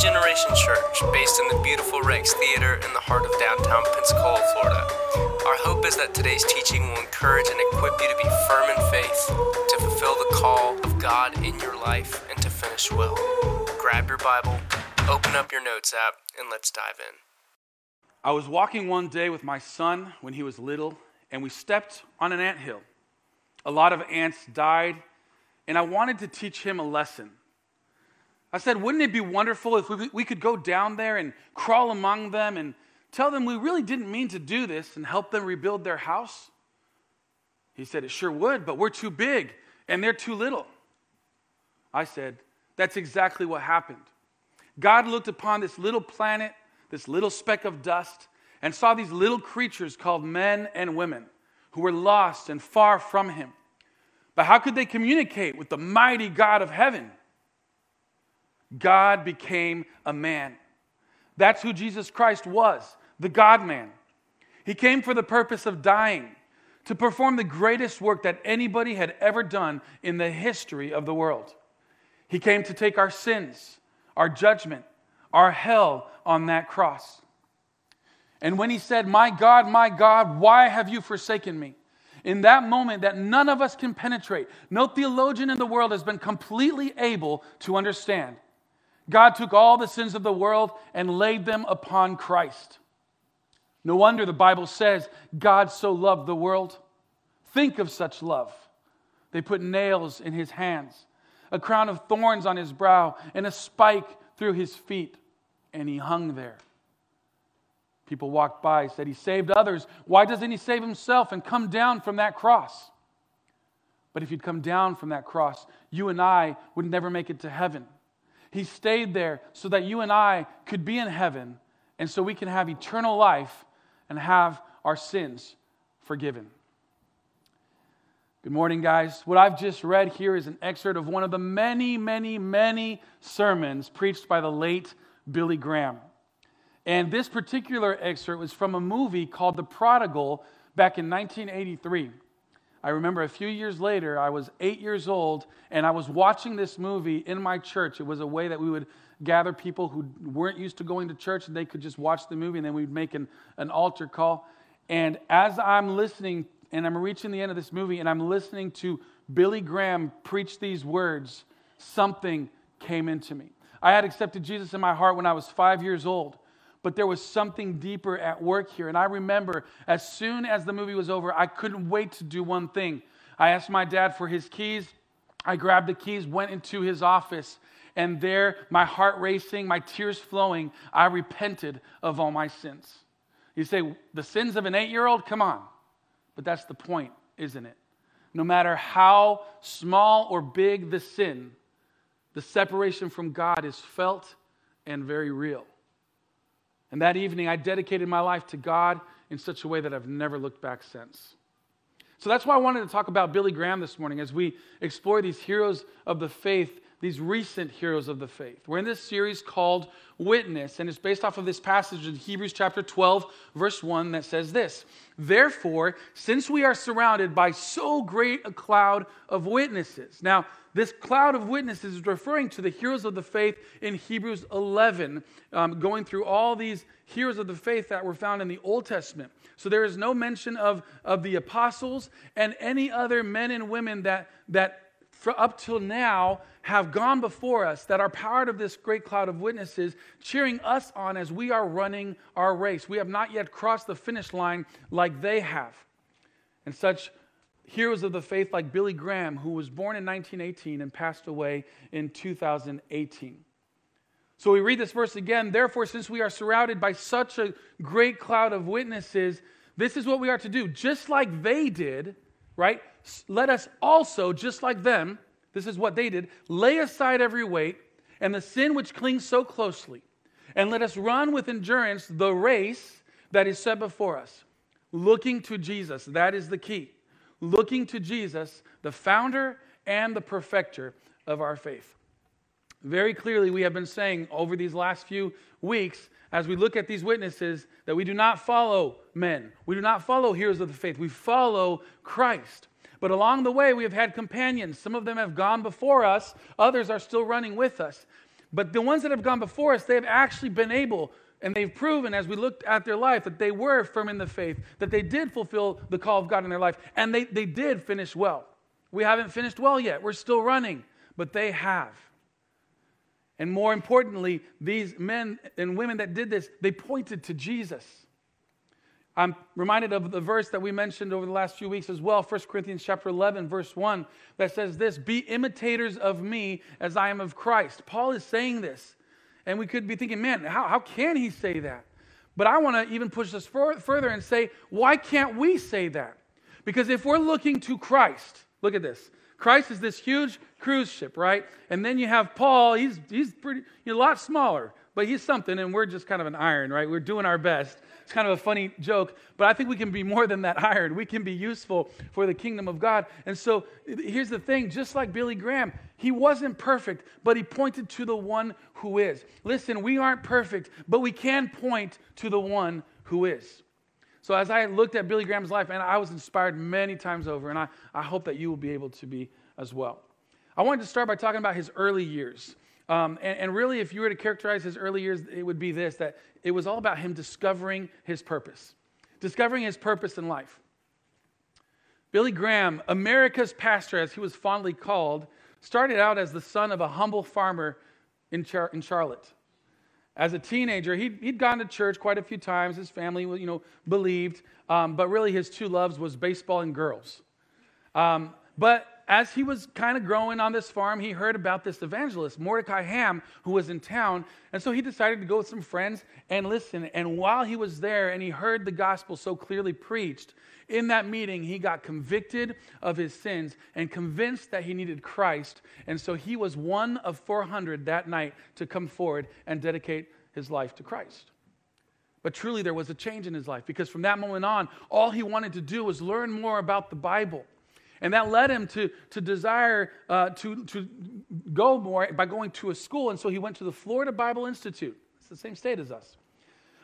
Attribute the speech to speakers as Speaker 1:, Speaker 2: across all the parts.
Speaker 1: Generation Church, based in the beautiful Rex Theater in the heart of downtown Pensacola, Florida. Our hope is that today's teaching will encourage and equip you to be firm in faith, to fulfill the call of God in your life, and to finish well. Grab your Bible, open up your notes app, and let's dive in.
Speaker 2: I was walking one day with my son when he was little, and we stepped on an ant hill. A lot of ants died, and I wanted to teach him a lesson. I said, Wouldn't it be wonderful if we, we could go down there and crawl among them and tell them we really didn't mean to do this and help them rebuild their house? He said, It sure would, but we're too big and they're too little. I said, That's exactly what happened. God looked upon this little planet, this little speck of dust, and saw these little creatures called men and women who were lost and far from Him. But how could they communicate with the mighty God of heaven? God became a man. That's who Jesus Christ was, the God man. He came for the purpose of dying, to perform the greatest work that anybody had ever done in the history of the world. He came to take our sins, our judgment, our hell on that cross. And when he said, My God, my God, why have you forsaken me? In that moment that none of us can penetrate, no theologian in the world has been completely able to understand. God took all the sins of the world and laid them upon Christ. No wonder the Bible says God so loved the world. Think of such love. They put nails in his hands, a crown of thorns on his brow, and a spike through his feet, and he hung there. People walked by, said, He saved others. Why doesn't he save himself and come down from that cross? But if he'd come down from that cross, you and I would never make it to heaven. He stayed there so that you and I could be in heaven and so we can have eternal life and have our sins forgiven. Good morning, guys. What I've just read here is an excerpt of one of the many, many, many sermons preached by the late Billy Graham. And this particular excerpt was from a movie called The Prodigal back in 1983. I remember a few years later, I was eight years old, and I was watching this movie in my church. It was a way that we would gather people who weren't used to going to church, and they could just watch the movie, and then we'd make an, an altar call. And as I'm listening, and I'm reaching the end of this movie, and I'm listening to Billy Graham preach these words, something came into me. I had accepted Jesus in my heart when I was five years old but there was something deeper at work here. And I remember as soon as the movie was over, I couldn't wait to do one thing. I asked my dad for his keys. I grabbed the keys, went into his office, and there, my heart racing, my tears flowing, I repented of all my sins. You say, the sins of an eight year old? Come on. But that's the point, isn't it? No matter how small or big the sin, the separation from God is felt and very real. And that evening, I dedicated my life to God in such a way that I've never looked back since. So that's why I wanted to talk about Billy Graham this morning as we explore these heroes of the faith, these recent heroes of the faith. We're in this series called Witness, and it's based off of this passage in Hebrews chapter 12, verse 1, that says this Therefore, since we are surrounded by so great a cloud of witnesses. Now, this cloud of witnesses is referring to the heroes of the faith in Hebrews 11, um, going through all these heroes of the faith that were found in the Old Testament. So there is no mention of, of the apostles and any other men and women that, that up till now have gone before us that are part of this great cloud of witnesses, cheering us on as we are running our race. We have not yet crossed the finish line like they have. And such heroes of the faith like Billy Graham, who was born in 1918 and passed away in 2018. So we read this verse again. Therefore, since we are surrounded by such a great cloud of witnesses, this is what we are to do. Just like they did, right? Let us also, just like them, this is what they did, lay aside every weight and the sin which clings so closely, and let us run with endurance the race that is set before us, looking to Jesus. That is the key looking to Jesus, the founder and the perfecter of our faith. Very clearly, we have been saying over these last few weeks, as we look at these witnesses, that we do not follow men. We do not follow heroes of the faith. We follow Christ. But along the way, we have had companions. Some of them have gone before us, others are still running with us. But the ones that have gone before us, they have actually been able and they've proven as we looked at their life that they were firm in the faith, that they did fulfill the call of God in their life, and they, they did finish well. We haven't finished well yet. We're still running, but they have. And more importantly, these men and women that did this, they pointed to Jesus. I'm reminded of the verse that we mentioned over the last few weeks as well, 1 Corinthians chapter 11, verse 1, that says this, "Be imitators of me as I am of Christ." Paul is saying this. And we could be thinking, man, how, how can he say that? But I want to even push this further and say, why can't we say that? Because if we're looking to Christ, look at this. Christ is this huge cruise ship, right? And then you have Paul, he's, he's pretty, a lot smaller, but he's something, and we're just kind of an iron, right? We're doing our best. It's kind of a funny joke, but I think we can be more than that iron. We can be useful for the kingdom of God. And so here's the thing just like Billy Graham, he wasn't perfect, but he pointed to the one who is. Listen, we aren't perfect, but we can point to the one who is. So as I looked at Billy Graham's life, and I was inspired many times over, and I, I hope that you will be able to be as well. I wanted to start by talking about his early years. Um, and, and, really, if you were to characterize his early years, it would be this that it was all about him discovering his purpose, discovering his purpose in life. Billy Graham, America's pastor, as he was fondly called, started out as the son of a humble farmer in, Char- in Charlotte. As a teenager, he'd, he'd gone to church quite a few times. His family, you know, believed, um, but really his two loves was baseball and girls. Um, but as he was kind of growing on this farm, he heard about this evangelist, Mordecai Ham, who was in town. And so he decided to go with some friends and listen. And while he was there and he heard the gospel so clearly preached, in that meeting, he got convicted of his sins and convinced that he needed Christ. And so he was one of 400 that night to come forward and dedicate his life to Christ. But truly, there was a change in his life because from that moment on, all he wanted to do was learn more about the Bible. And that led him to, to desire uh, to, to go more by going to a school. And so he went to the Florida Bible Institute. It's the same state as us.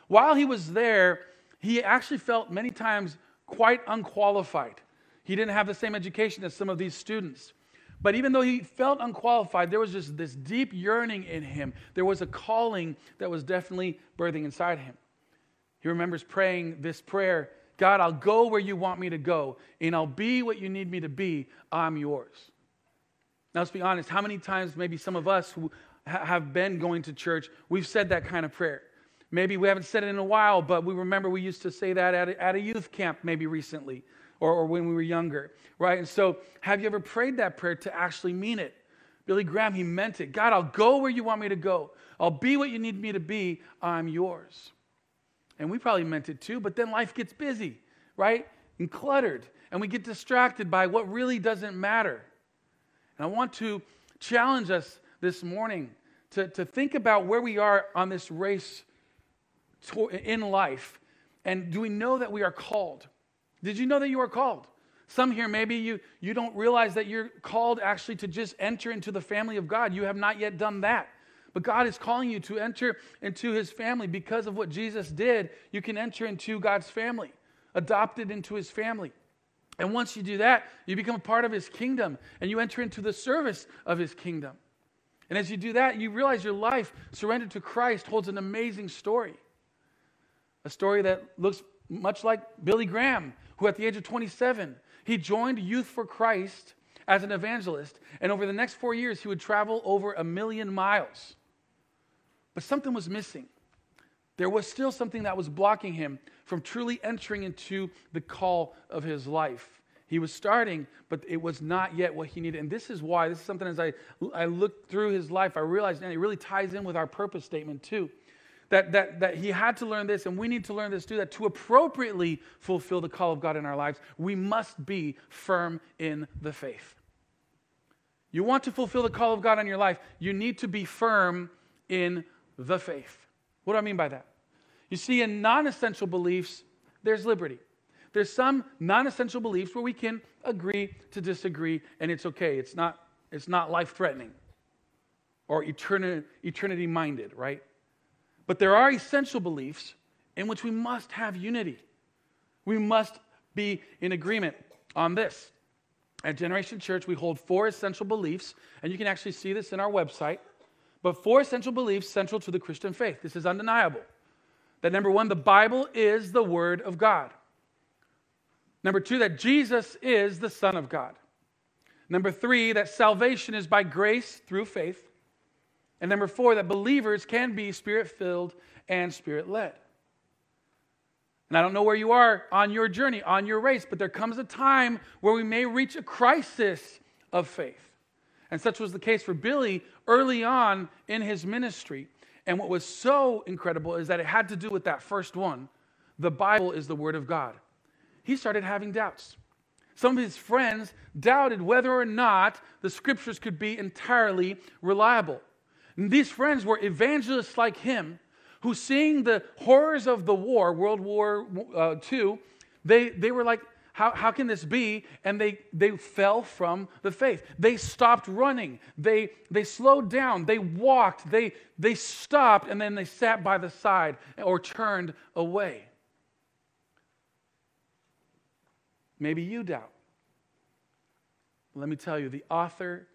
Speaker 2: While he was there, he actually felt many times quite unqualified. He didn't have the same education as some of these students. But even though he felt unqualified, there was just this deep yearning in him. There was a calling that was definitely birthing inside him. He remembers praying this prayer God, I'll go where you want me to go, and I'll be what you need me to be. I'm yours. Now, let's be honest. How many times, maybe some of us who have been going to church, we've said that kind of prayer? Maybe we haven't said it in a while, but we remember we used to say that at a, at a youth camp maybe recently or, or when we were younger, right? And so, have you ever prayed that prayer to actually mean it? Billy Graham, he meant it. God, I'll go where you want me to go. I'll be what you need me to be. I'm yours. And we probably meant it too, but then life gets busy, right? And cluttered. And we get distracted by what really doesn't matter. And I want to challenge us this morning to, to think about where we are on this race to, in life. And do we know that we are called? Did you know that you are called? Some here, maybe you, you don't realize that you're called actually to just enter into the family of God. You have not yet done that. But God is calling you to enter into his family because of what Jesus did. You can enter into God's family, adopted into his family. And once you do that, you become a part of his kingdom and you enter into the service of his kingdom. And as you do that, you realize your life surrendered to Christ holds an amazing story. A story that looks much like Billy Graham, who at the age of 27, he joined Youth for Christ as an evangelist. And over the next four years, he would travel over a million miles but something was missing. There was still something that was blocking him from truly entering into the call of his life. He was starting, but it was not yet what he needed. And this is why, this is something as I, I looked through his life, I realized, and it really ties in with our purpose statement too. That, that, that he had to learn this, and we need to learn this too, that to appropriately fulfill the call of God in our lives, we must be firm in the faith. You want to fulfill the call of God in your life, you need to be firm in the faith. What do I mean by that? You see, in non essential beliefs, there's liberty. There's some non essential beliefs where we can agree to disagree, and it's okay. It's not, it's not life threatening or eternity minded, right? But there are essential beliefs in which we must have unity. We must be in agreement on this. At Generation Church, we hold four essential beliefs, and you can actually see this in our website. But four essential beliefs central to the Christian faith. This is undeniable. That number one, the Bible is the Word of God. Number two, that Jesus is the Son of God. Number three, that salvation is by grace through faith. And number four, that believers can be spirit filled and spirit led. And I don't know where you are on your journey, on your race, but there comes a time where we may reach a crisis of faith. And such was the case for Billy early on in his ministry. And what was so incredible is that it had to do with that first one the Bible is the Word of God. He started having doubts. Some of his friends doubted whether or not the scriptures could be entirely reliable. And these friends were evangelists like him who, seeing the horrors of the war, World War uh, II, they, they were like, how, how can this be? And they, they fell from the faith. They stopped running. They, they slowed down. They walked. They, they stopped and then they sat by the side or turned away. Maybe you doubt. Let me tell you, the author,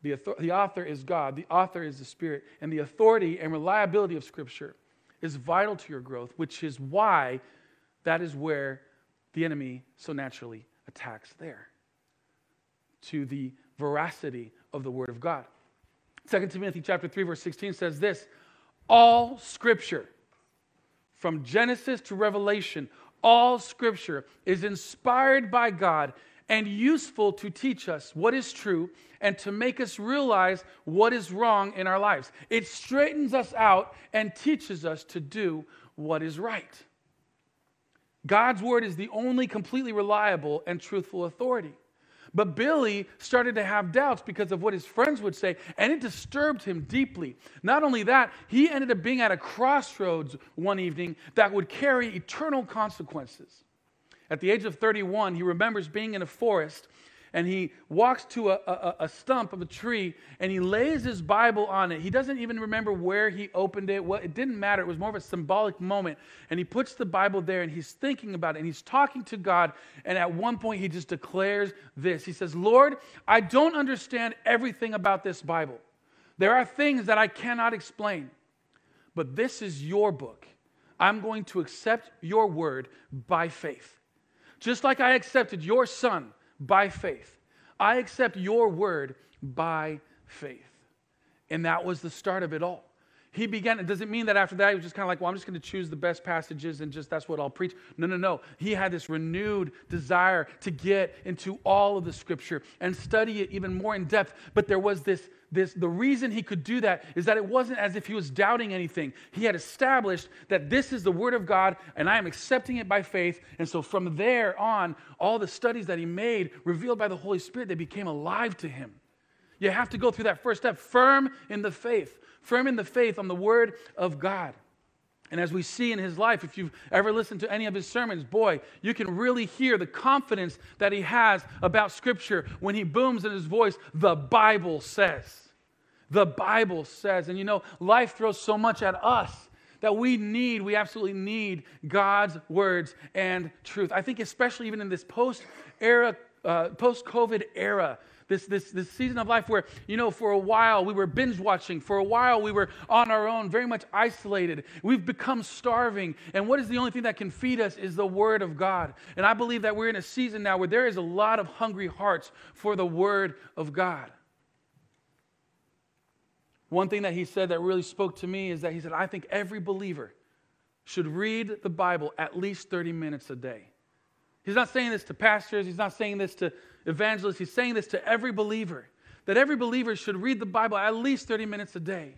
Speaker 2: the, author, the author is God, the author is the Spirit, and the authority and reliability of Scripture is vital to your growth, which is why that is where the enemy so naturally attacks there to the veracity of the word of God. 2 Timothy chapter 3 verse 16 says this, all scripture from Genesis to Revelation, all scripture is inspired by God and useful to teach us what is true and to make us realize what is wrong in our lives. It straightens us out and teaches us to do what is right. God's word is the only completely reliable and truthful authority. But Billy started to have doubts because of what his friends would say, and it disturbed him deeply. Not only that, he ended up being at a crossroads one evening that would carry eternal consequences. At the age of 31, he remembers being in a forest and he walks to a, a, a, stump of a tree and he lays his Bible on it. He doesn't even remember where he opened it. What, it didn't matter. It was more of a symbolic moment. And he puts the Bible there and he's thinking about it and he's talking to God. And at one point, he just declares this He says, Lord, I don't understand everything about this Bible. There are things that I cannot explain, but this is your book. I'm going to accept your word by faith. Just like I accepted your son by faith. I accept your word by faith. And that was the start of it all. He began, it doesn't mean that after that he was just kind of like, well, I'm just going to choose the best passages and just that's what I'll preach. No, no, no. He had this renewed desire to get into all of the scripture and study it even more in depth. But there was this this, the reason he could do that is that it wasn't as if he was doubting anything. He had established that this is the Word of God and I am accepting it by faith. And so from there on, all the studies that he made, revealed by the Holy Spirit, they became alive to him. You have to go through that first step, firm in the faith, firm in the faith on the Word of God. And as we see in his life, if you've ever listened to any of his sermons, boy, you can really hear the confidence that he has about Scripture when he booms in his voice, the Bible says. The Bible says. And you know, life throws so much at us that we need, we absolutely need God's words and truth. I think, especially even in this post era, uh, post COVID era, this, this, this season of life where, you know, for a while we were binge watching, for a while we were on our own, very much isolated. We've become starving. And what is the only thing that can feed us is the Word of God. And I believe that we're in a season now where there is a lot of hungry hearts for the Word of God. One thing that he said that really spoke to me is that he said, I think every believer should read the Bible at least 30 minutes a day. He's not saying this to pastors, he's not saying this to evangelists, he's saying this to every believer that every believer should read the Bible at least 30 minutes a day.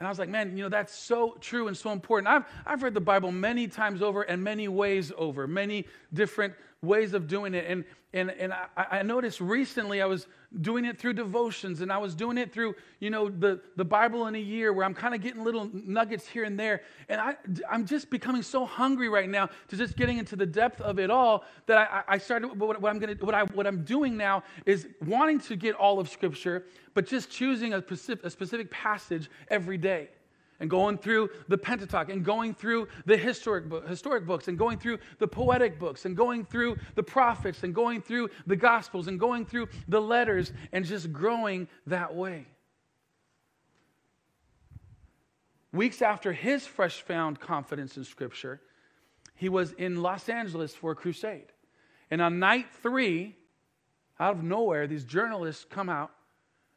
Speaker 2: And I was like, man, you know, that's so true and so important. I've, I've read the Bible many times over and many ways over, many different ways of doing it. And, and, and I, I, noticed recently I was doing it through devotions and I was doing it through, you know, the, the Bible in a year where I'm kind of getting little nuggets here and there. And I, I'm just becoming so hungry right now to just getting into the depth of it all that I, I started, what, what I'm going to, what, I, what I'm doing now is wanting to get all of Scripture, but just choosing a specific, a specific passage every day and going through the Pentateuch and going through the historic, historic books and going through the poetic books and going through the prophets and going through the Gospels and going through the letters and just growing that way. weeks after his fresh found confidence in Scripture, he was in Los Angeles for a crusade. And on night three, out of nowhere, these journalists come out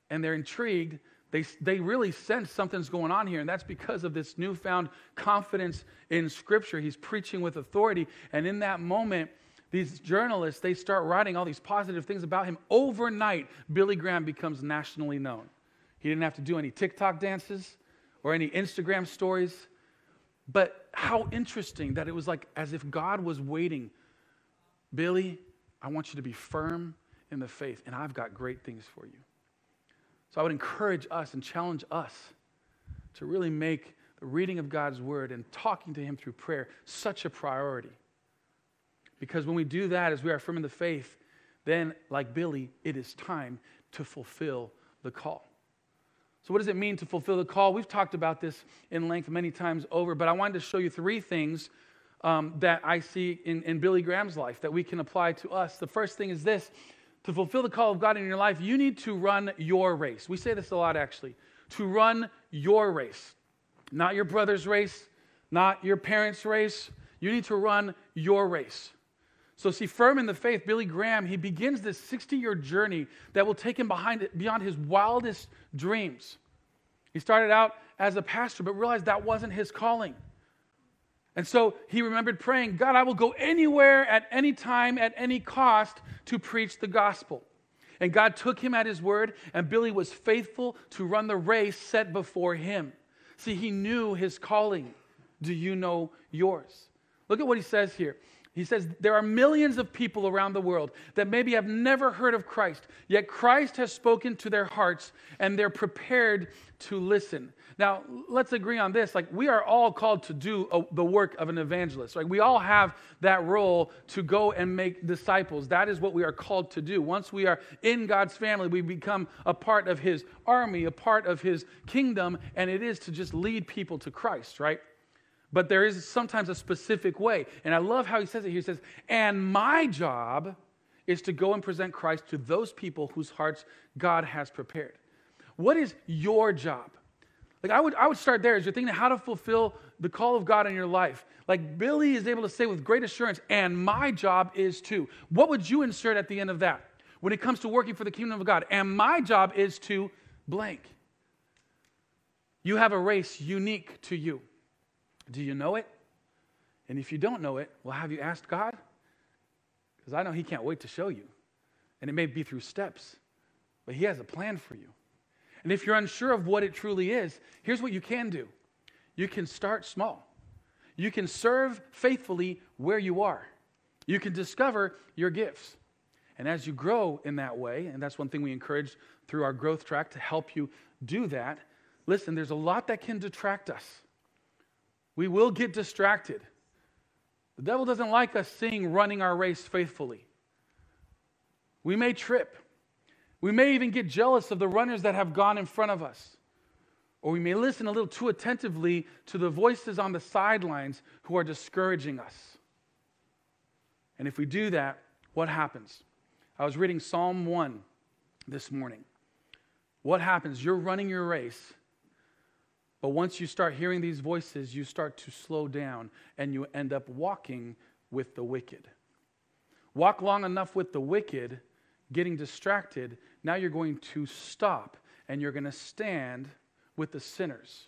Speaker 2: and they're intrigued. They, they really sense something's going on here, and that's because of this newfound confidence in Scripture. He's preaching with authority, and in that moment, these journalists they start writing all these positive things about him. Overnight, Billy Graham becomes nationally known. He didn't have to do any TikTok dances or any Instagram stories. But how interesting that it was like as if God was waiting. Billy, I want you to be firm in the faith, and I've got great things for you. So I would encourage us and challenge us to really make the reading of God's word and talking to Him through prayer such a priority. Because when we do that, as we are firm in the faith, then, like Billy, it is time to fulfill the call. So, what does it mean to fulfill the call? We've talked about this in length many times over, but I wanted to show you three things um, that I see in, in Billy Graham's life that we can apply to us. The first thing is this to fulfill the call of God in your life, you need to run your race. We say this a lot actually to run your race, not your brother's race, not your parents' race. You need to run your race. So, see, firm in the faith, Billy Graham, he begins this 60 year journey that will take him behind, beyond his wildest dreams. He started out as a pastor, but realized that wasn't his calling. And so he remembered praying, God, I will go anywhere, at any time, at any cost to preach the gospel. And God took him at his word, and Billy was faithful to run the race set before him. See, he knew his calling. Do you know yours? Look at what he says here. He says, There are millions of people around the world that maybe have never heard of Christ, yet Christ has spoken to their hearts and they're prepared to listen. Now, let's agree on this. Like, we are all called to do a, the work of an evangelist. Like, we all have that role to go and make disciples. That is what we are called to do. Once we are in God's family, we become a part of His army, a part of His kingdom, and it is to just lead people to Christ, right? But there is sometimes a specific way. And I love how he says it. He says, And my job is to go and present Christ to those people whose hearts God has prepared. What is your job? Like I would, I would start there as you're thinking how to fulfill the call of God in your life. Like Billy is able to say with great assurance, and my job is to. What would you insert at the end of that? When it comes to working for the kingdom of God, and my job is to blank. You have a race unique to you. Do you know it? And if you don't know it, well, have you asked God? Because I know He can't wait to show you. And it may be through steps, but He has a plan for you. And if you're unsure of what it truly is, here's what you can do you can start small. You can serve faithfully where you are. You can discover your gifts. And as you grow in that way, and that's one thing we encourage through our growth track to help you do that, listen, there's a lot that can detract us. We will get distracted. The devil doesn't like us seeing running our race faithfully. We may trip. We may even get jealous of the runners that have gone in front of us. Or we may listen a little too attentively to the voices on the sidelines who are discouraging us. And if we do that, what happens? I was reading Psalm 1 this morning. What happens? You're running your race, but once you start hearing these voices, you start to slow down and you end up walking with the wicked. Walk long enough with the wicked, getting distracted, now you're going to stop and you're going to stand with the sinners.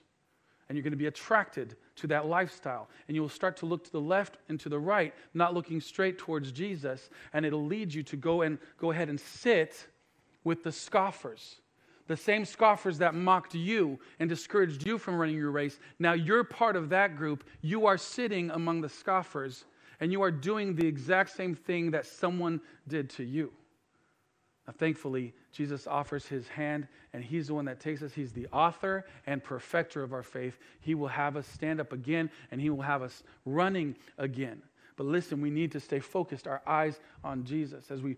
Speaker 2: And you're going to be attracted to that lifestyle. And you will start to look to the left and to the right, not looking straight towards Jesus. And it'll lead you to go and go ahead and sit with the scoffers the same scoffers that mocked you and discouraged you from running your race, now you're part of that group. You are sitting among the scoffers, and you are doing the exact same thing that someone did to you. Now, thankfully, Jesus offers his hand, and he's the one that takes us. He's the author and perfecter of our faith. He will have us stand up again, and he will have us running again. But listen, we need to stay focused, our eyes on Jesus as we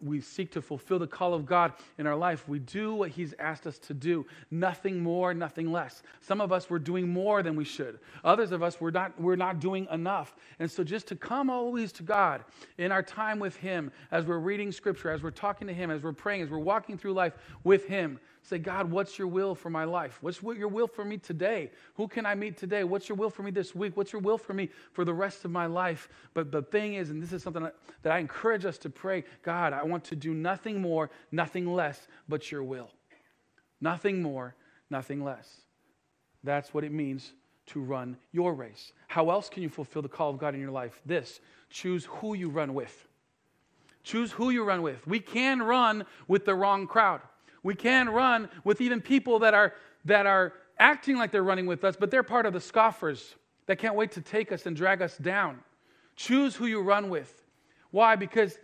Speaker 2: we seek to fulfill the call of God in our life, we do what He's asked us to do. Nothing more, nothing less. Some of us, we're doing more than we should. Others of us, we're not, we're not doing enough. And so, just to come always to God in our time with Him, as we're reading Scripture, as we're talking to Him, as we're praying, as we're walking through life with Him, Say, God, what's your will for my life? What's your will for me today? Who can I meet today? What's your will for me this week? What's your will for me for the rest of my life? But the thing is, and this is something that I encourage us to pray God, I want to do nothing more, nothing less but your will. Nothing more, nothing less. That's what it means to run your race. How else can you fulfill the call of God in your life? This choose who you run with. Choose who you run with. We can run with the wrong crowd. We can run with even people that are, that are acting like they're running with us, but they're part of the scoffers that can't wait to take us and drag us down. Choose who you run with. Why? Because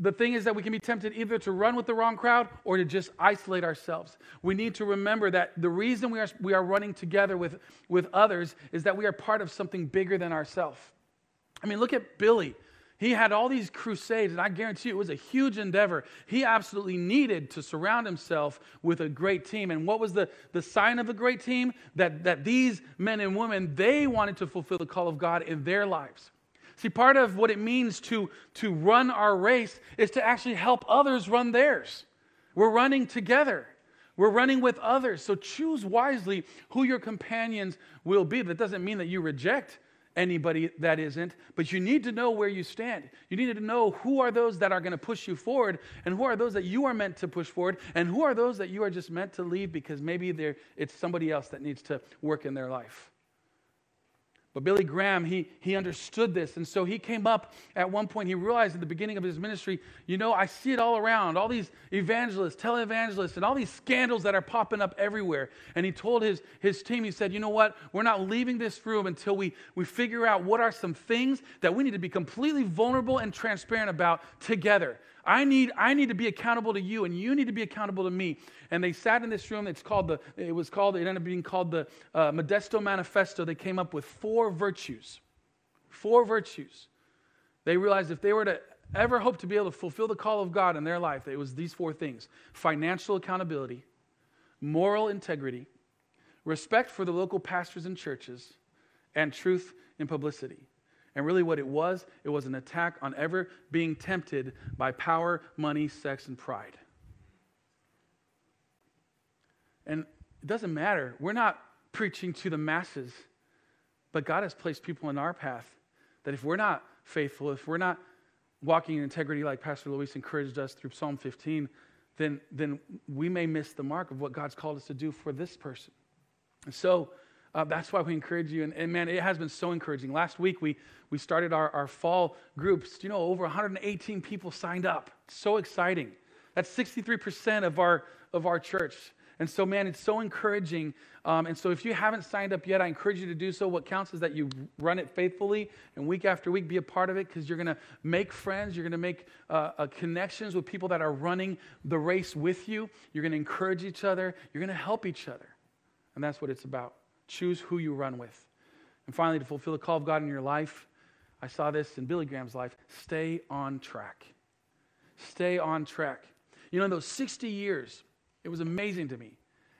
Speaker 2: the thing is that we can be tempted either to run with the wrong crowd or to just isolate ourselves. We need to remember that the reason we are, we are running together with, with others is that we are part of something bigger than ourselves. I mean, look at Billy. He had all these crusades, and I guarantee you it was a huge endeavor. He absolutely needed to surround himself with a great team. And what was the, the sign of a great team? That, that these men and women, they wanted to fulfill the call of God in their lives. See, part of what it means to, to run our race is to actually help others run theirs. We're running together. We're running with others. So choose wisely who your companions will be. That doesn't mean that you reject anybody that isn't, but you need to know where you stand. You need to know who are those that are going to push you forward and who are those that you are meant to push forward and who are those that you are just meant to leave because maybe it's somebody else that needs to work in their life. But Billy Graham, he, he understood this. And so he came up at one point, he realized at the beginning of his ministry, you know, I see it all around, all these evangelists, televangelists, and all these scandals that are popping up everywhere. And he told his, his team, he said, you know what? We're not leaving this room until we, we figure out what are some things that we need to be completely vulnerable and transparent about together. I need, I need to be accountable to you, and you need to be accountable to me. And they sat in this room. It's called the, it was called, it ended up being called the uh, Modesto Manifesto. They came up with four virtues. Four virtues. They realized if they were to ever hope to be able to fulfill the call of God in their life, it was these four things financial accountability, moral integrity, respect for the local pastors and churches, and truth in publicity. And really, what it was, it was an attack on ever being tempted by power, money, sex, and pride. And it doesn't matter. We're not preaching to the masses, but God has placed people in our path that if we're not faithful, if we're not walking in integrity like Pastor Luis encouraged us through Psalm 15, then, then we may miss the mark of what God's called us to do for this person. And so, uh, that's why we encourage you. And, and, man, it has been so encouraging. Last week, we, we started our, our fall groups. You know, over 118 people signed up. So exciting. That's 63% of our, of our church. And so, man, it's so encouraging. Um, and so, if you haven't signed up yet, I encourage you to do so. What counts is that you run it faithfully and week after week be a part of it because you're going to make friends. You're going to make uh, uh, connections with people that are running the race with you. You're going to encourage each other. You're going to help each other. And that's what it's about. Choose who you run with. And finally, to fulfill the call of God in your life, I saw this in Billy Graham's life stay on track. Stay on track. You know, in those 60 years, it was amazing to me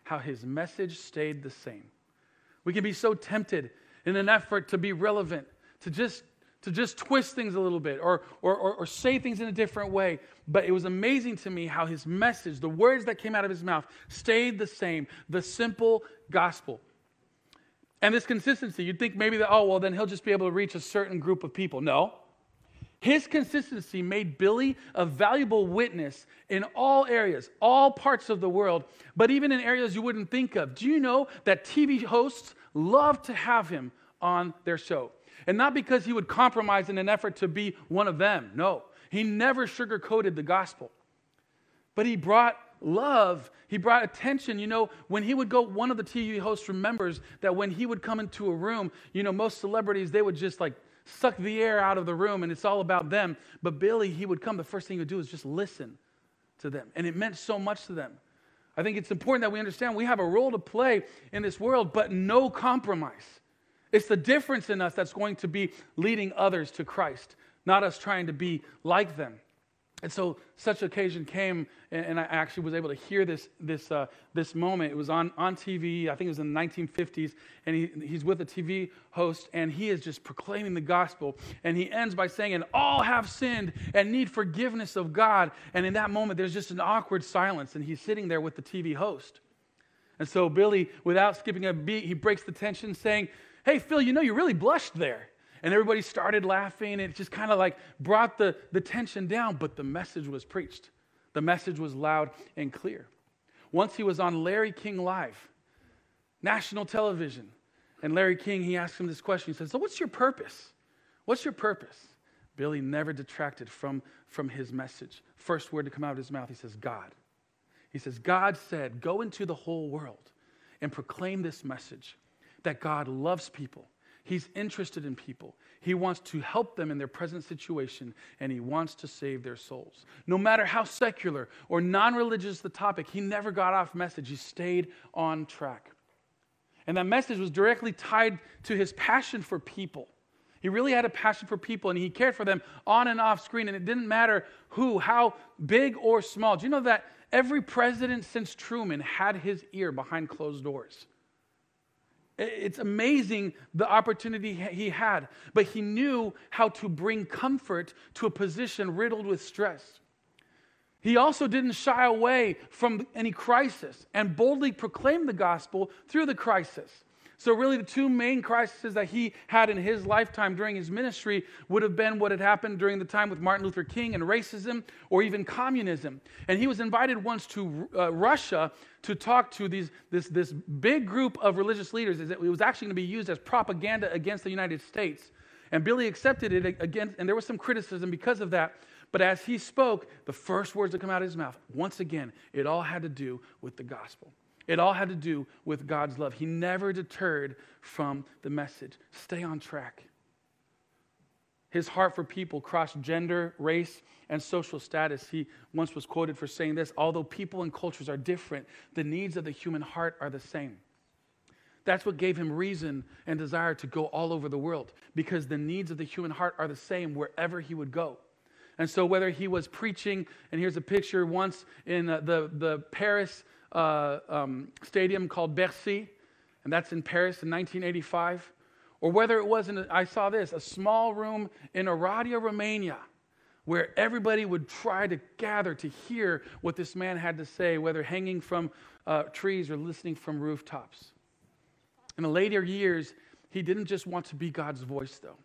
Speaker 2: how his message stayed the same. We can be so tempted in an effort to be relevant, to just to just twist things a little bit or, or, or, or, say things in a different way. But it was amazing to me how his message, the words that came out of his mouth, stayed the same the simple gospel. And this consistency, you'd think maybe that, oh, well, then he'll just be able to reach a certain group of people. No. His consistency made Billy a valuable witness in all areas, all parts of the world, but even in areas you wouldn't think of. Do you know that TV hosts love to have him on their show? And not because he would compromise in an effort to be one of them. No, he never sugarcoated the gospel. But he brought love. He brought attention. You know, when he would go, one of the TV hosts remembers that when he would come into a room, you know, most celebrities, they would just like suck the air out of the room and it's all about them. But Billy, he would come, the first thing he would do is just listen to them. And it meant so much to them. I think it's important that we understand we have a role to play in this world, but no compromise. It's the difference in us that's going to be leading others to Christ, not us trying to be like them. And so such occasion came, and, I actually was able to hear this, this, uh, this moment. It was on, on TV, I think it was in the 1950s, and he, he's with a TV host, and he is just proclaiming the gospel. And he ends by saying, And all have sinned and need forgiveness of God. And in that moment, there's just an awkward silence, and he's sitting there with the TV host. And so Billy, without skipping a beat, he breaks the tension, saying, Hey, Phil, you know, you really blushed there and everybody started laughing. And it just kind of like brought the, the tension down, but the message was preached. The message was loud and clear. Once he was on Larry King Live, national television, and Larry King, he asked him this question. He said, So, what's your purpose? What's your purpose? Billy never detracted from, from his message. First word to come out of his mouth, he says, God. He says, God said, Go into the whole world and proclaim this message that God loves people He's interested in people. He wants to help them in their present situation, and he wants to save their souls. No matter how secular or non religious the topic, he never got off message. He stayed on track. And that message was directly tied to his passion for people. He really had a passion for people, and he cared for them on and off screen, and it didn't matter who, how big or small. Do you know that every president since Truman had his ear behind closed doors? It's amazing the opportunity he had, but he knew how to bring comfort to a position riddled with stress. He also didn't shy away from any crisis and boldly proclaimed the gospel through the crisis. So, really, the two main crises that he had in his lifetime during his ministry would have been what had happened during the time with Martin Luther King and racism or even communism. And he was invited once to uh, Russia to talk to these, this, this big group of religious leaders. It was actually going to be used as propaganda against the United States. And Billy accepted it again, and there was some criticism because of that. But as he spoke, the first words that come out of his mouth, once again, it all had to do with the gospel. It all had to do with God's love. He never deterred from the message. Stay on track. His heart for people crossed gender, race, and social status. He once was quoted for saying this although people and cultures are different, the needs of the human heart are the same. That's what gave him reason and desire to go all over the world because the needs of the human heart are the same wherever he would go. And so, whether he was preaching, and here's a picture once in uh, the, the Paris uh, um, stadium called Bercy, and that's in Paris in 1985. Or whether it was in, I saw this, a small room in Oradea, Romania, where everybody would try to gather to hear what this man had to say, whether hanging from uh, trees or listening from rooftops. In the later years, he didn't just want to be God's voice, though.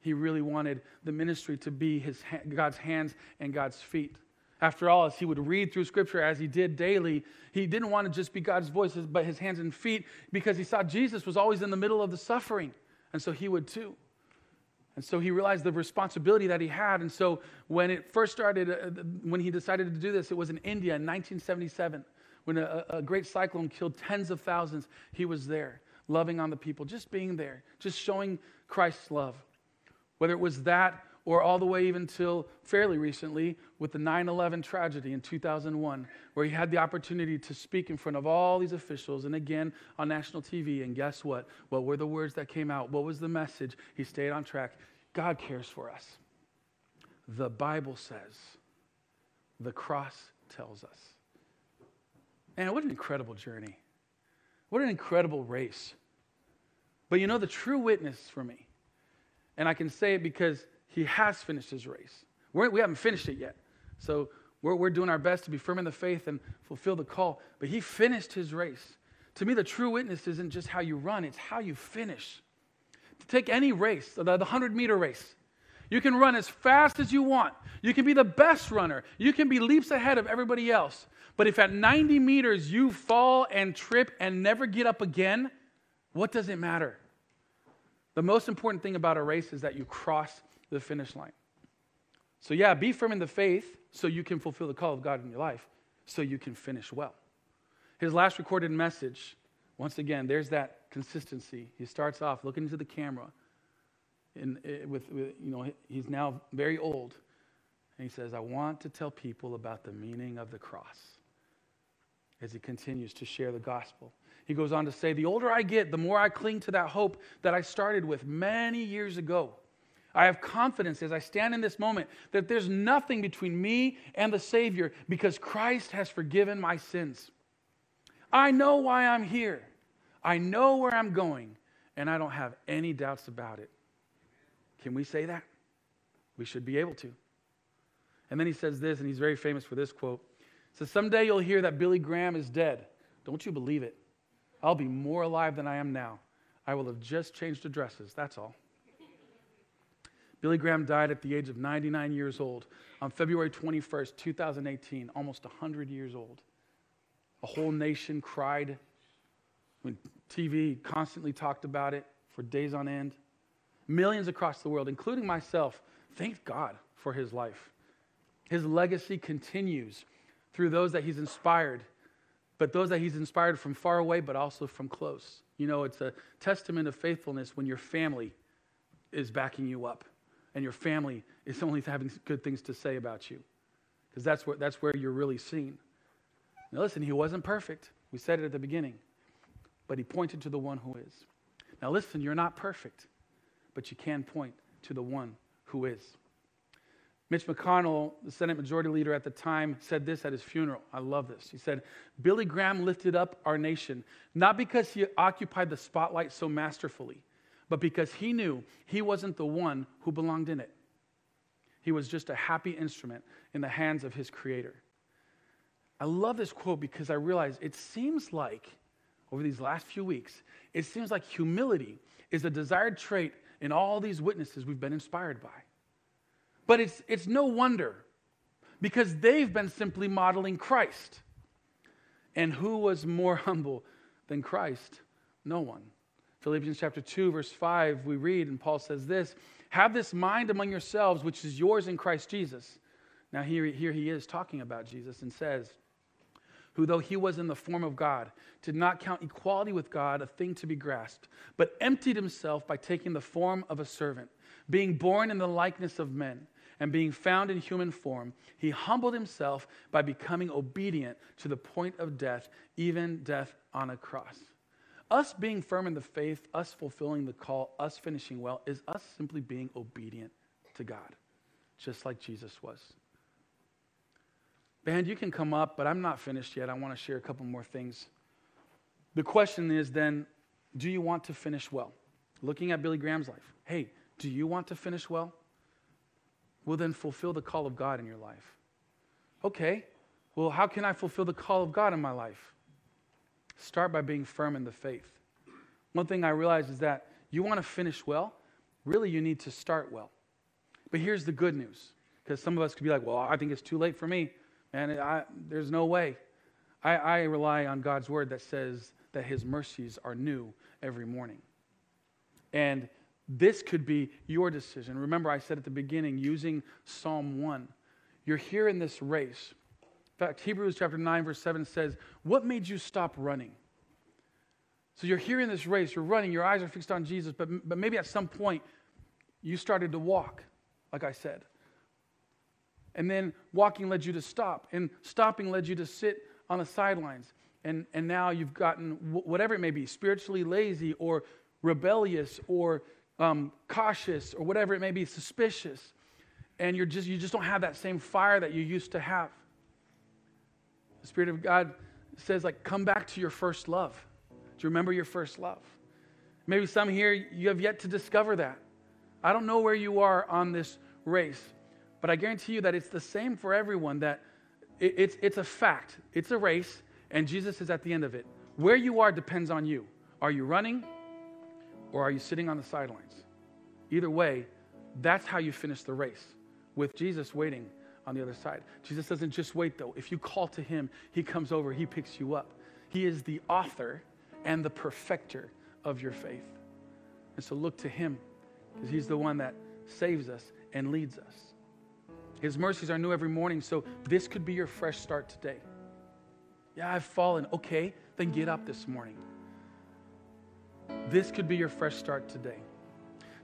Speaker 2: He really wanted the ministry to be his, God's hands and God's feet. After all, as he would read through scripture as he did daily, he didn't want to just be God's voice, but his hands and feet, because he saw Jesus was always in the middle of the suffering. And so he would too. And so he realized the responsibility that he had. And so when it first started, uh, when he decided to do this, it was in India in 1977 when a, a great cyclone killed tens of thousands. He was there, loving on the people, just being there, just showing Christ's love. Whether it was that or all the way even till fairly recently with the 9 11 tragedy in 2001, where he had the opportunity to speak in front of all these officials and again on national TV. And guess what? What were the words that came out? What was the message? He stayed on track. God cares for us. The Bible says, the cross tells us. And what an incredible journey. What an incredible race. But you know, the true witness for me, and I can say it because he has finished his race. We're, we have not finished it yet. So we're, we're doing our best to be firm in the faith and fulfill the call. But he finished his race. To me, the true witness isn't just how you run, it's how you finish. To take any race, the, the 100 meter race, you can run as fast as you want. You can be the best runner. You can be leaps ahead of everybody else. But if at 90 meters you fall and trip and never get up again, what does it matter? The most important thing about a race is that you cross the finish line. So, yeah, be firm in the faith so you can fulfill the call of God in your life, so you can finish well. His last recorded message, once again, there's that consistency. He starts off looking into the camera, and eh, with, with, you know, he's now very old, and he says, I want to tell people about the meaning of the cross as he continues to share the gospel. He goes on to say, The older I get, the more I cling to that hope that I started with many years ago. I have confidence as I stand in this moment that there's nothing between me and the Savior because Christ has forgiven my sins. I know why I'm here. I know where I'm going, and I don't have any doubts about it. Can we say that? We should be able to. And then he says this, and he's very famous for this quote. He says, Someday you'll hear that Billy Graham is dead. Don't you believe it? I'll be more alive than I am now. I will have just changed addresses, that's all. Billy Graham died at the age of 99 years old on February 21st, 2018, almost 100 years old. A whole nation cried. When TV constantly talked about it for days on end. Millions across the world, including myself, thank God for his life. His legacy continues through those that he's inspired, but those that he's inspired from far away, but also from close. You know, it's a testament of faithfulness when your family is backing you up and your family is only having good things to say about you. Because that's where, that's where you're really seen. Now, listen, he wasn't perfect. We said it at the beginning, but he pointed to the one who is. Now, listen, you're not perfect, but you can point to the one who is. Mitch McConnell, the Senate Majority Leader at the time, said this at his funeral. I love this. He said, Billy Graham lifted up our nation, not because he occupied the spotlight so masterfully, but because he knew he wasn't the one who belonged in it. He was just a happy instrument in the hands of his Creator. I love this quote because I realize it seems like, over these last few weeks, it seems like humility is a desired trait in all these witnesses we've been inspired by. But it's, it's no wonder because they've been simply modeling Christ. And who was more humble than Christ? No one. Philippians chapter 2, verse 5, we read, and Paul says this Have this mind among yourselves, which is yours in Christ Jesus. Now, here, here he is talking about Jesus and says, Who, though he was in the form of God, did not count equality with God a thing to be grasped, but emptied himself by taking the form of a servant, being born in the likeness of men and being found in human form, he humbled himself by becoming obedient to the point of death, even death on a cross. Us being firm in the faith, us fulfilling the call, us finishing well, is us simply being obedient to God, just like Jesus was. Band, you can come up, but I'm not finished yet. I want to share a couple more things. The question is then do you want to finish well? Looking at Billy Graham's life, hey, do you want to finish well? Well, then fulfill the call of God in your life. Okay, well, how can I fulfill the call of God in my life? Start by being firm in the faith. One thing I realize is that you want to finish well, really, you need to start well. But here's the good news because some of us could be like, well, I think it's too late for me. And I, there's no way. I, I rely on God's word that says that his mercies are new every morning. And this could be your decision. Remember, I said at the beginning, using Psalm 1. You're here in this race. In fact, Hebrews chapter 9, verse 7 says, What made you stop running? So you're here in this race, you're running, your eyes are fixed on Jesus, but, but maybe at some point you started to walk, like I said. And then walking led you to stop, and stopping led you to sit on the sidelines. And, and now you've gotten whatever it may be spiritually lazy or rebellious or um, cautious or whatever it may be, suspicious, and you're just, you just don't have that same fire that you used to have. Spirit of God says, like, come back to your first love. Do you remember your first love? Maybe some here, you have yet to discover that. I don't know where you are on this race, but I guarantee you that it's the same for everyone, that it, it's, it's a fact. It's a race, and Jesus is at the end of it. Where you are depends on you. Are you running? or are you sitting on the sidelines? Either way, that's how you finish the race with Jesus waiting on the other side. Jesus doesn't just wait, though. If you call to him, he comes over, he picks you up. He is the author and the perfecter of your faith. And so look to him because he's the one that saves us and leads us. His mercies are new every morning, so this could be your fresh start today. Yeah, I've fallen. Okay, then get up this morning this could be your fresh start today.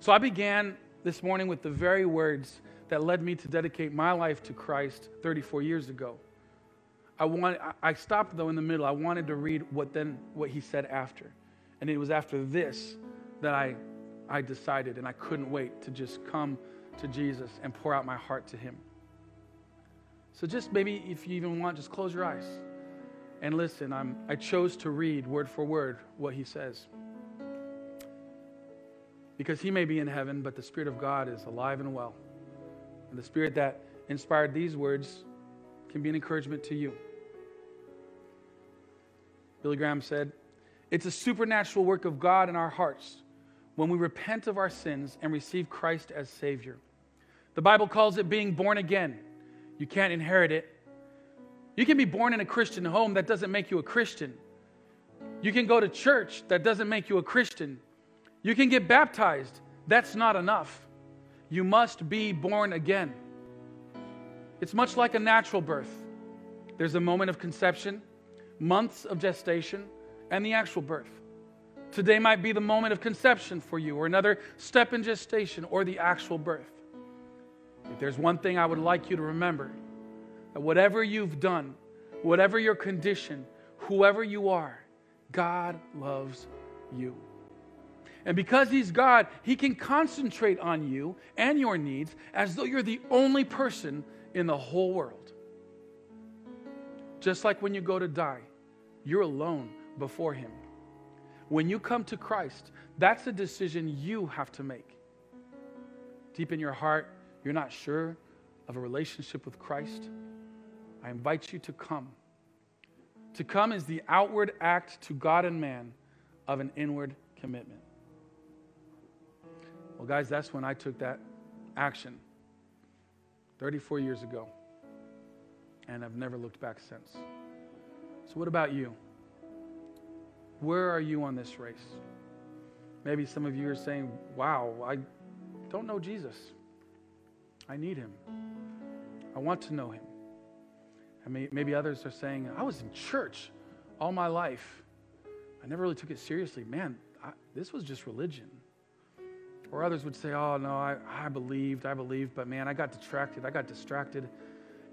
Speaker 2: So I began this morning with the very words that led me to dedicate my life to Christ 34 years ago. I, want, I stopped though in the middle. I wanted to read what then what he said after. And it was after this that I I decided and I couldn't wait to just come to Jesus and pour out my heart to Him. So, just maybe if you even want, just close your eyes and listen. I'm, I chose to read word for word what He says. Because He may be in heaven, but the Spirit of God is alive and well. And the Spirit that inspired these words can be an encouragement to you. Billy Graham said, It's a supernatural work of God in our hearts when we repent of our sins and receive Christ as Savior. The Bible calls it being born again. You can't inherit it. You can be born in a Christian home, that doesn't make you a Christian. You can go to church, that doesn't make you a Christian. You can get baptized, that's not enough. You must be born again. It's much like a natural birth. There's a moment of conception, months of gestation, and the actual birth. Today might be the moment of conception for you, or another step in gestation, or the actual birth. If there's one thing I would like you to remember, that whatever you've done, whatever your condition, whoever you are, God loves you. And because He's God, He can concentrate on you and your needs as though you're the only person in the whole world. Just like when you go to die, you're alone before Him. When you come to Christ, that's a decision you have to make. Deep in your heart, you're not sure of a relationship with Christ. I invite you to come. To come is the outward act to God and man of an inward commitment. Well, guys, that's when I took that action 34 years ago and I've never looked back since. So, what about you? Where are you on this race? Maybe some of you are saying, Wow, I don't know Jesus. I need him. I want to know him. And maybe others are saying, I was in church all my life. I never really took it seriously. Man, I, this was just religion. Or others would say, Oh, no, I, I believed, I believed, but man, I got distracted. I got distracted.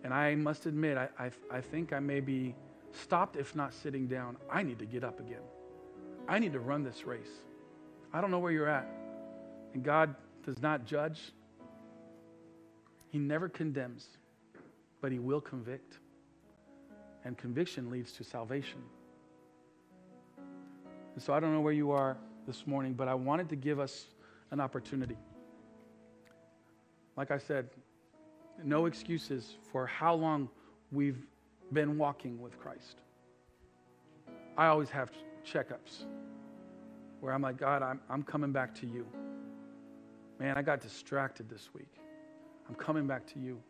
Speaker 2: And I must admit, I, I, I think I may be stopped, if not sitting down. I need to get up again. I need to run this race. I don't know where you're at. And God does not judge, He never condemns, but He will convict. And conviction leads to salvation. And so I don't know where you are this morning, but I wanted to give us an opportunity. Like I said, no excuses for how long we've been walking with Christ. I always have checkups where I'm like, God, I'm, I'm coming back to you. Man, I got distracted this week. I'm coming back to you.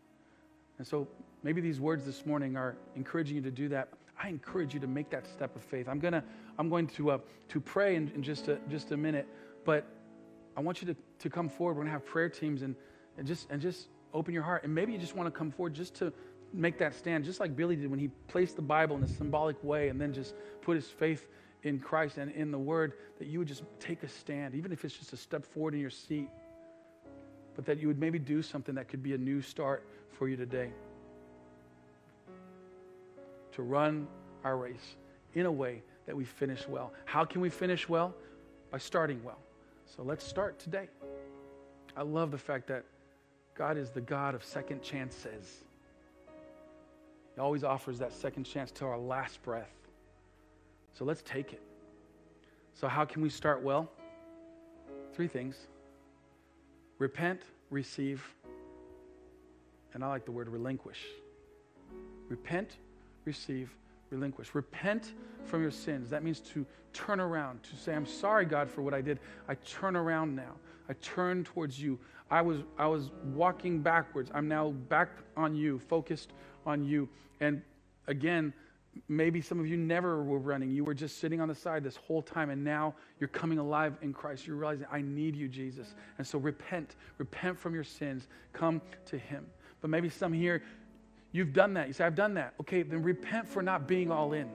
Speaker 2: And so maybe these words this morning are encouraging you to do that. I encourage you to make that step of faith. I'm, gonna, I'm going to, uh, to pray in, in just, a, just a minute, but I want you to, to come forward. We're going to have prayer teams and, and, just, and just open your heart. And maybe you just want to come forward just to make that stand, just like Billy did when he placed the Bible in a symbolic way and then just put his faith in Christ and in the Word, that you would just take a stand, even if it's just a step forward in your seat, but that you would maybe do something that could be a new start for you today. To run our race in a way that we finish well. How can we finish well? By starting well. So let's start today. I love the fact that God is the God of second chances. He always offers that second chance till our last breath. So let's take it. So, how can we start well? Three things repent, receive, and I like the word relinquish. Repent, receive, relinquish. Repent from your sins. That means to turn around, to say, I'm sorry, God, for what I did. I turn around now. I turn towards you. I was, I was walking backwards. I'm now back on you, focused on you. And again, maybe some of you never were running. You were just sitting on the side this whole time, and now you're coming alive in Christ. You're realizing, I need you, Jesus. And so repent. Repent from your sins. Come to Him. But maybe some here, you've done that. You say, I've done that. Okay, then repent for not being all in.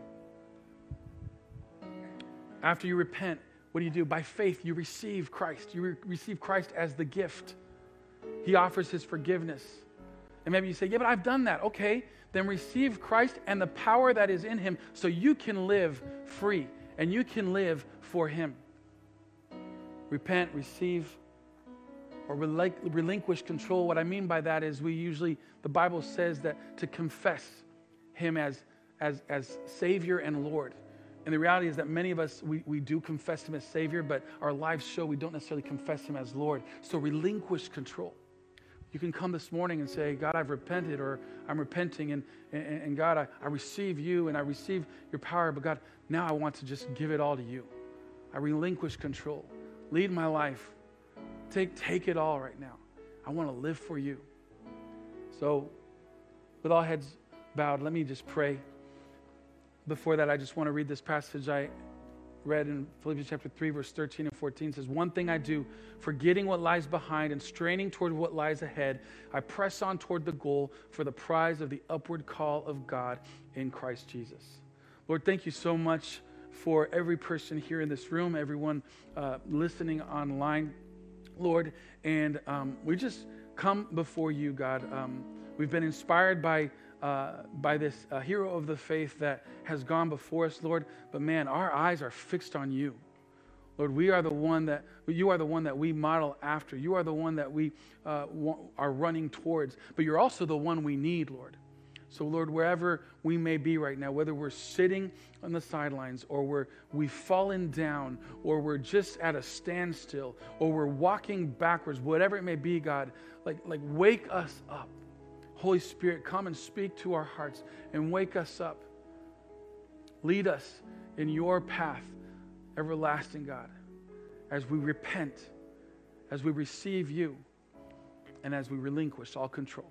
Speaker 2: After you repent, what do you do? By faith, you receive Christ. You re- receive Christ as the gift. He offers his forgiveness. And maybe you say, Yeah, but I've done that. Okay, then receive Christ and the power that is in him so you can live free and you can live for him. repent, receive, or relinquish control. What I mean by that is we usually, the Bible says that to confess Him as, as, as Savior and Lord. And the reality is that many of us, we, we do confess Him as Savior, but our lives show we don't necessarily confess Him as Lord. So relinquish control. You can come this morning and say, God, I've repented, or I'm repenting, and, and, and God, I, I receive you and I receive your power, but God, now I want to just give it all to you. I relinquish control. Lead my life. Take, take it all right now. I want to live for you. So, with all heads bowed, let me just pray. Before that, I just want to read this passage I read in Philippians chapter 3, verse 13 and 14 says, One thing I do, forgetting what lies behind and straining toward what lies ahead, I press on toward the goal for the prize of the upward call of God in Christ Jesus. Lord, thank you so much for every person here in this room, everyone uh, listening online, Lord. And um, we just come before you, God. Um, we've been inspired by uh, by this uh, hero of the faith that has gone before us, Lord. But man, our eyes are fixed on you. Lord, we are the one that you are the one that we model after. You are the one that we uh, are running towards. But you're also the one we need, Lord. So, Lord, wherever we may be right now, whether we're sitting on the sidelines or we're, we've fallen down or we're just at a standstill or we're walking backwards, whatever it may be, God, like, like wake us up. Holy Spirit, come and speak to our hearts and wake us up. Lead us in your path, everlasting God, as we repent, as we receive you, and as we relinquish all control.